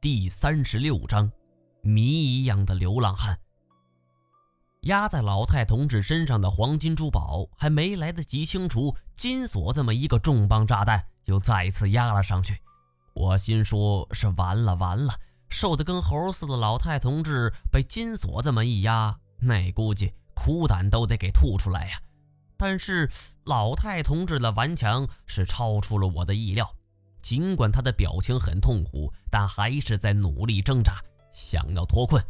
第三十六章，谜一样的流浪汉。压在老太同志身上的黄金珠宝还没来得及清除，金锁这么一个重磅炸弹又再次压了上去。我心说是完了完了，瘦得跟猴似的老太同志被金锁这么一压，那估计苦胆都得给吐出来呀。但是老太同志的顽强是超出了我的意料。尽管他的表情很痛苦，但还是在努力挣扎，想要脱困。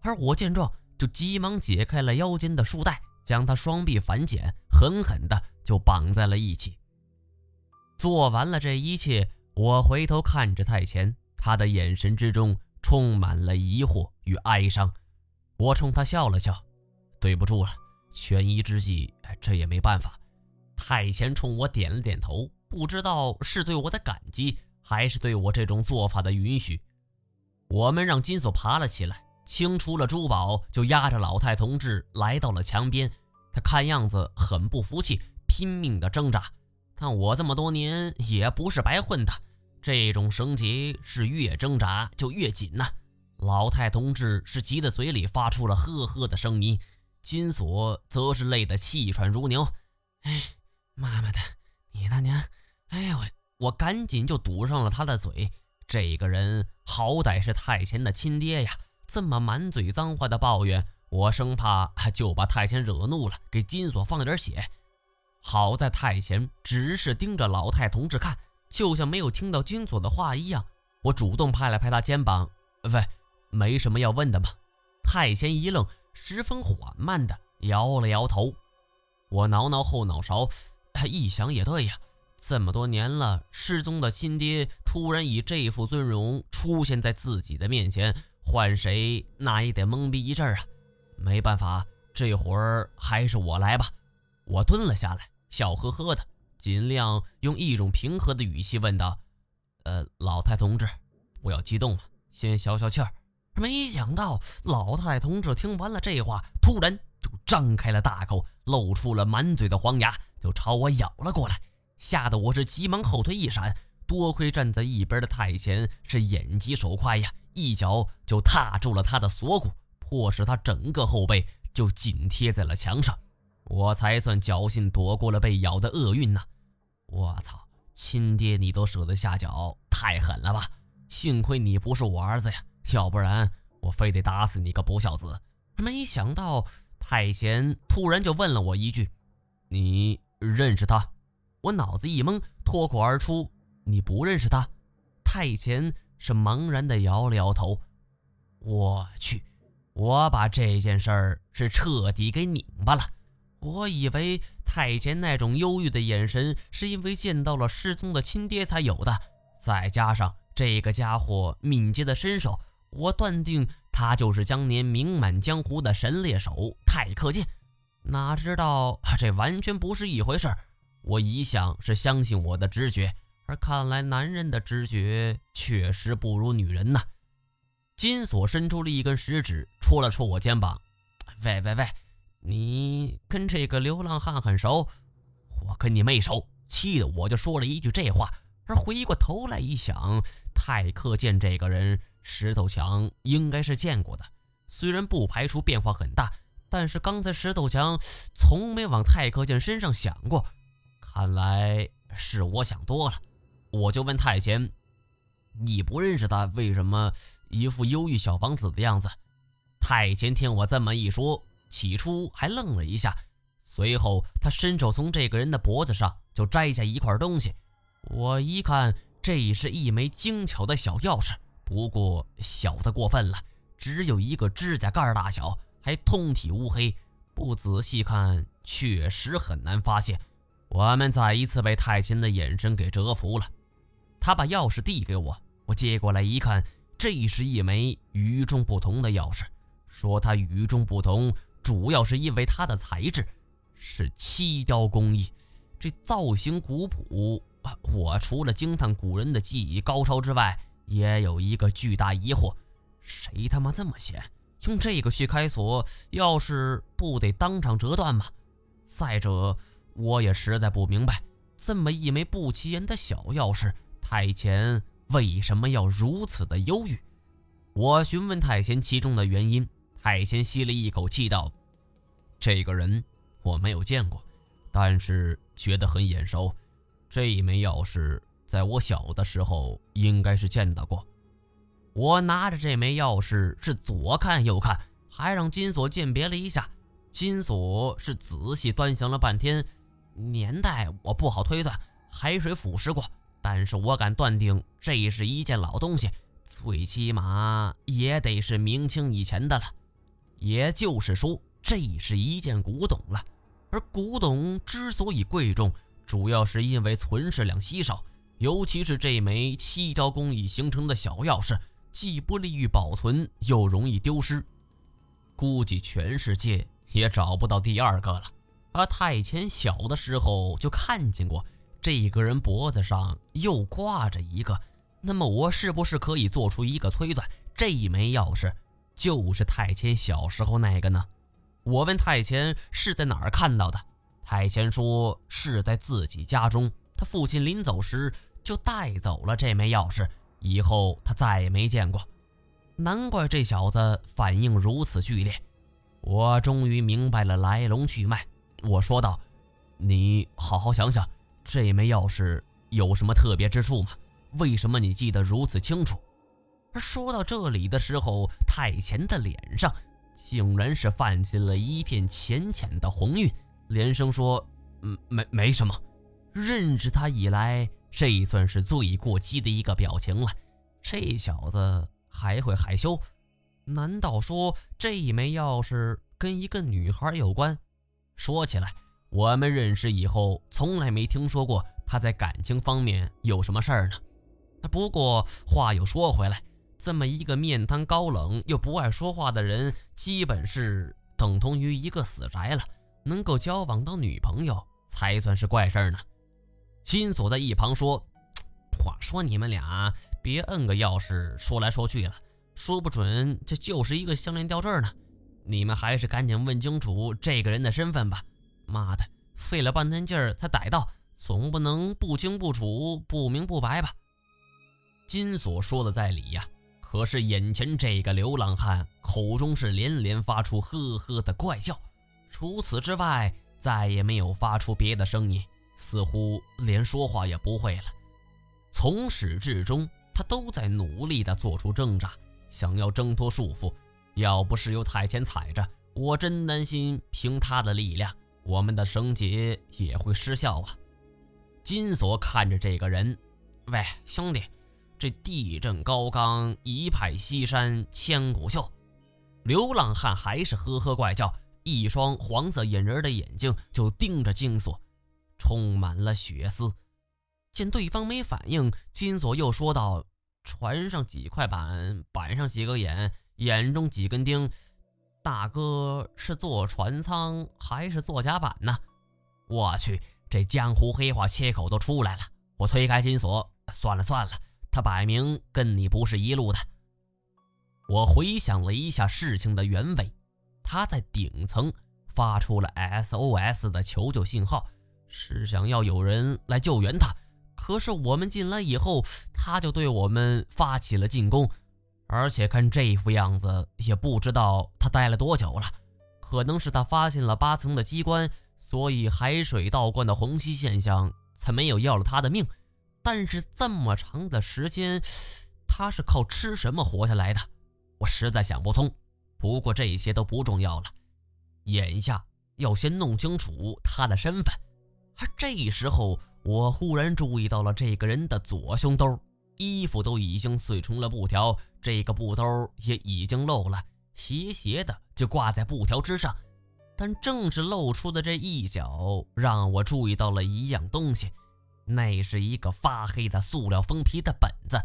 而我见状，就急忙解开了腰间的束带，将他双臂反剪，狠狠的就绑在了一起。做完了这一切，我回头看着太前，他的眼神之中充满了疑惑与哀伤。我冲他笑了笑：“对不住了，权宜之计，这也没办法。”太前冲我点了点头。不知道是对我的感激，还是对我这种做法的允许。我们让金锁爬了起来，清除了珠宝，就压着老太同志来到了墙边。他看样子很不服气，拼命的挣扎。但我这么多年也不是白混的，这种绳结是越挣扎就越紧呐。老太同志是急得嘴里发出了呵呵的声音，金锁则是累得气喘如牛。哎，妈妈的，你他娘！哎呦我我赶紧就堵上了他的嘴。这个人好歹是太贤的亲爹呀，这么满嘴脏话的抱怨，我生怕就把太贤惹怒了，给金锁放了点血。好在太贤只是盯着老太同志看，就像没有听到金锁的话一样。我主动拍了拍他肩膀：“喂，没什么要问的吗？”太贤一愣，十分缓慢的摇了摇头。我挠挠后脑勺，一想也对呀。这么多年了，失踪的亲爹突然以这副尊容出现在自己的面前，换谁那也得懵逼一阵啊！没办法，这会儿还是我来吧。我蹲了下来，笑呵呵的，尽量用一种平和的语气问道：“呃，老太同志，不要激动嘛，先消消气儿。”没想到老太同志听完了这话，突然就张开了大口，露出了满嘴的黄牙，就朝我咬了过来。吓得我是急忙后退一闪，多亏站在一边的太前是眼疾手快呀，一脚就踏住了他的锁骨，迫使他整个后背就紧贴在了墙上，我才算侥幸躲过了被咬的厄运呢。我操，亲爹你都舍得下脚，太狠了吧！幸亏你不是我儿子呀，要不然我非得打死你个不孝子。没想到太前突然就问了我一句：“你认识他？”我脑子一懵，脱口而出：“你不认识他？”太前是茫然的摇了摇头。我去，我把这件事儿是彻底给拧巴了。我以为太前那种忧郁的眼神是因为见到了失踪的亲爹才有的，再加上这个家伙敏捷的身手，我断定他就是当年名满江湖的神猎手太克剑。哪知道这完全不是一回事儿。我一向是相信我的直觉，而看来男人的直觉确实不如女人呐。金锁伸出了一根食指，戳了戳我肩膀：“喂喂喂，你跟这个流浪汉很熟？我跟你没熟。”气得我就说了一句这话，而回过头来一想，太克剑这个人，石头强应该是见过的。虽然不排除变化很大，但是刚才石头强从没往太克剑身上想过。看来是我想多了，我就问太监：“你不认识他，为什么一副忧郁小王子的样子？”太监听我这么一说，起初还愣了一下，随后他伸手从这个人的脖子上就摘下一块东西。我一看，这是一枚精巧的小钥匙，不过小的过分了，只有一个指甲盖大小，还通体乌黑，不仔细看确实很难发现。我们再一次被太清的眼神给折服了。他把钥匙递给我，我接过来一看，这是一枚与众不同的钥匙。说它与众不同，主要是因为它的材质是漆雕工艺，这造型古朴。我除了惊叹古人的技艺高超之外，也有一个巨大疑惑：谁他妈这么闲，用这个去开锁？钥匙不得当场折断吗？再者。我也实在不明白，这么一枚不起眼的小钥匙，太前为什么要如此的忧郁？我询问太前其中的原因，太前吸了一口气道：“这个人我没有见过，但是觉得很眼熟。这一枚钥匙在我小的时候应该是见到过。”我拿着这枚钥匙是左看右看，还让金锁鉴别了一下。金锁是仔细端详了半天，年代我不好推断，海水腐蚀过，但是我敢断定这是一件老东西。最起码也得是明清以前的了，也就是说，这是一件古董了。而古董之所以贵重，主要是因为存世量稀少，尤其是这枚七雕工艺形成的小钥匙，既不利于保存，又容易丢失。估计全世界也找不到第二个了。而太前小的时候就看见过，这个人脖子上又挂着一个。那么我是不是可以做出一个推断？这一枚钥匙就是太乾小时候那个呢？我问太乾是在哪儿看到的，太乾说是在自己家中，他父亲临走时就带走了这枚钥匙，以后他再也没见过。难怪这小子反应如此剧烈。我终于明白了来龙去脉。我说道：“你好好想想，这枚钥匙有什么特别之处吗？”为什么你记得如此清楚？说到这里的时候，太前的脸上竟然是泛起了一片浅浅的红晕，连声说：“嗯，没没什么。”认识他以来，这算是最过激的一个表情了。这小子还会害羞？难道说这一枚钥匙跟一个女孩有关？说起来，我们认识以后，从来没听说过他在感情方面有什么事儿呢。不过话又说回来，这么一个面瘫高冷又不爱说话的人，基本是等同于一个死宅了。能够交往到女朋友才算是怪事儿呢。金锁在一旁说：“话说你们俩别摁个钥匙说来说去了，说不准这就是一个项链吊坠呢。你们还是赶紧问清楚这个人的身份吧。妈的，费了半天劲儿才逮到，总不能不清不楚、不明不白吧？”金锁说的在理呀，可是眼前这个流浪汉口中是连连发出呵呵的怪叫，除此之外再也没有发出别的声音，似乎连说话也不会了。从始至终，他都在努力地做出挣扎，想要挣脱束缚。要不是有太监踩着，我真担心凭他的力量，我们的绳结也会失效啊！金锁看着这个人，喂，兄弟。这地震高冈，一派西山千古秀。流浪汉还是呵呵怪叫，一双黄色眼仁的眼睛就盯着金锁，充满了血丝。见对方没反应，金锁又说道：“船上几块板，板上几个眼，眼中几根钉。大哥是坐船舱还是坐甲板呢？”我去，这江湖黑话切口都出来了。我推开金锁，算了算了。他摆明跟你不是一路的。我回想了一下事情的原委，他在顶层发出了 SOS 的求救信号，是想要有人来救援他。可是我们进来以后，他就对我们发起了进攻，而且看这副样子，也不知道他待了多久了。可能是他发现了八层的机关，所以海水倒灌的虹吸现象才没有要了他的命。但是这么长的时间，他是靠吃什么活下来的？我实在想不通。不过这些都不重要了，眼下要先弄清楚他的身份。而这时候，我忽然注意到了这个人的左胸兜，衣服都已经碎成了布条，这个布兜也已经漏了，斜斜的就挂在布条之上。但正是露出的这一角，让我注意到了一样东西。那是一个发黑的塑料封皮的本子，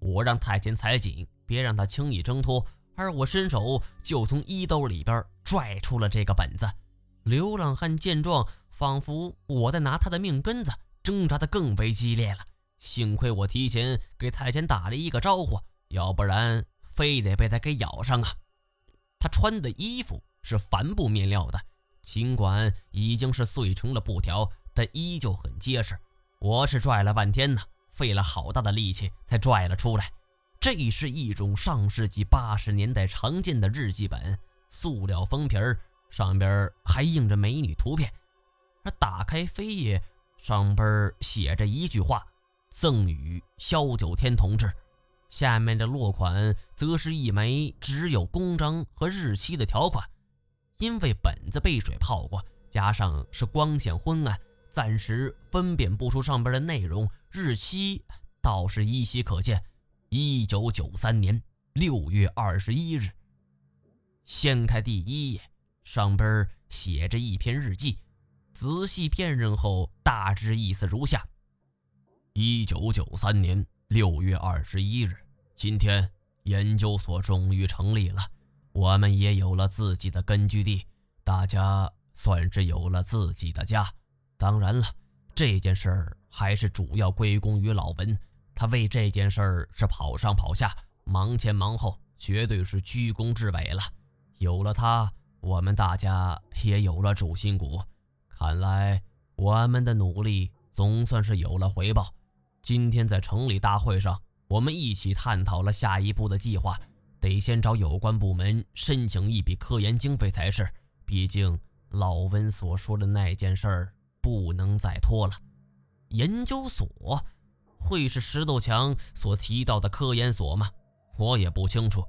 我让太监踩紧，别让他轻易挣脱。而我伸手就从衣兜里边拽出了这个本子。流浪汉见状，仿佛我在拿他的命根子，挣扎的更为激烈了。幸亏我提前给太监打了一个招呼，要不然非得被他给咬上啊！他穿的衣服是帆布面料的，尽管已经是碎成了布条，但依旧很结实。我是拽了半天呢，费了好大的力气才拽了出来。这是一种上世纪八十年代常见的日记本，塑料封皮儿，上边还印着美女图片。而打开扉页，上边写着一句话：“赠与萧九天同志。”下面的落款则是一枚只有公章和日期的条款。因为本子被水泡过，加上是光线昏暗，暂时分辨不出上边的内容。日期倒是依稀可见：一九九三年六月二十一日。掀开第一页，上边写着一篇日记。仔细辨认后，大致意思如下：一九九三年六月二十一日，今天研究所终于成立了。我们也有了自己的根据地，大家算是有了自己的家。当然了，这件事儿还是主要归功于老文，他为这件事儿是跑上跑下，忙前忙后，绝对是居功至伟了。有了他，我们大家也有了主心骨。看来我们的努力总算是有了回报。今天在城里大会上，我们一起探讨了下一步的计划。得先找有关部门申请一笔科研经费才是，毕竟老温所说的那件事儿不能再拖了。研究所会是石头强所提到的科研所吗？我也不清楚。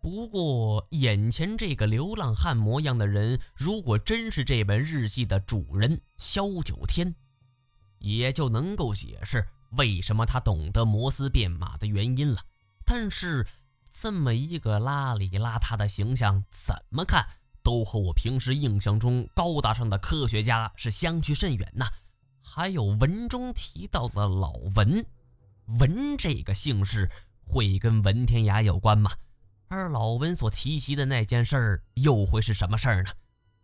不过眼前这个流浪汉模样的人，如果真是这本日记的主人萧九天，也就能够解释为什么他懂得摩斯变码的原因了。但是。这么一个邋里邋遢的形象，怎么看都和我平时印象中高大上的科学家是相去甚远呐。还有文中提到的老文，文这个姓氏会跟文天涯有关吗？而老文所提及的那件事又会是什么事儿呢？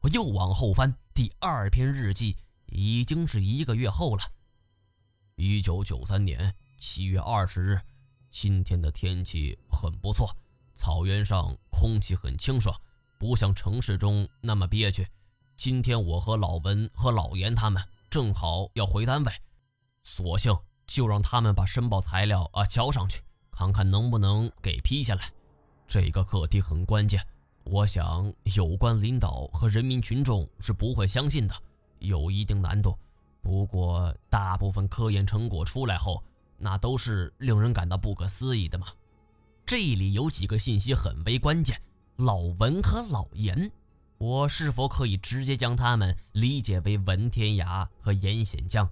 我又往后翻，第二篇日记已经是一个月后了，一九九三年七月二十日。今天的天气很不错，草原上空气很清爽，不像城市中那么憋屈。今天我和老文和老严他们正好要回单位，索性就让他们把申报材料啊交上去，看看能不能给批下来。这个课题很关键，我想有关领导和人民群众是不会相信的，有一定难度。不过大部分科研成果出来后。那都是令人感到不可思议的嘛。这里有几个信息很为关键：老文和老严，我是否可以直接将他们理解为文天涯和严显江？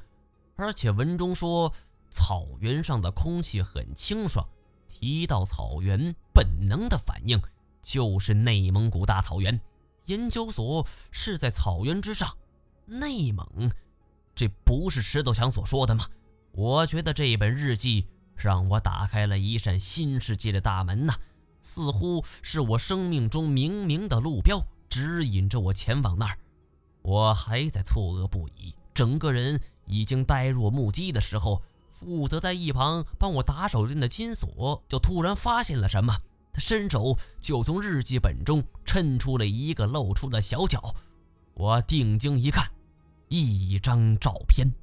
而且文中说草原上的空气很清爽，提到草原，本能的反应就是内蒙古大草原。研究所是在草原之上，内蒙，这不是石头强所说的吗？我觉得这本日记让我打开了一扇新世界的大门呐，似乎是我生命中明明的路标，指引着我前往那儿。我还在错愕不已，整个人已经呆若木鸡的时候，负责在一旁帮我打手印的金锁就突然发现了什么，他伸手就从日记本中抻出了一个露出的小角。我定睛一看，一张照片。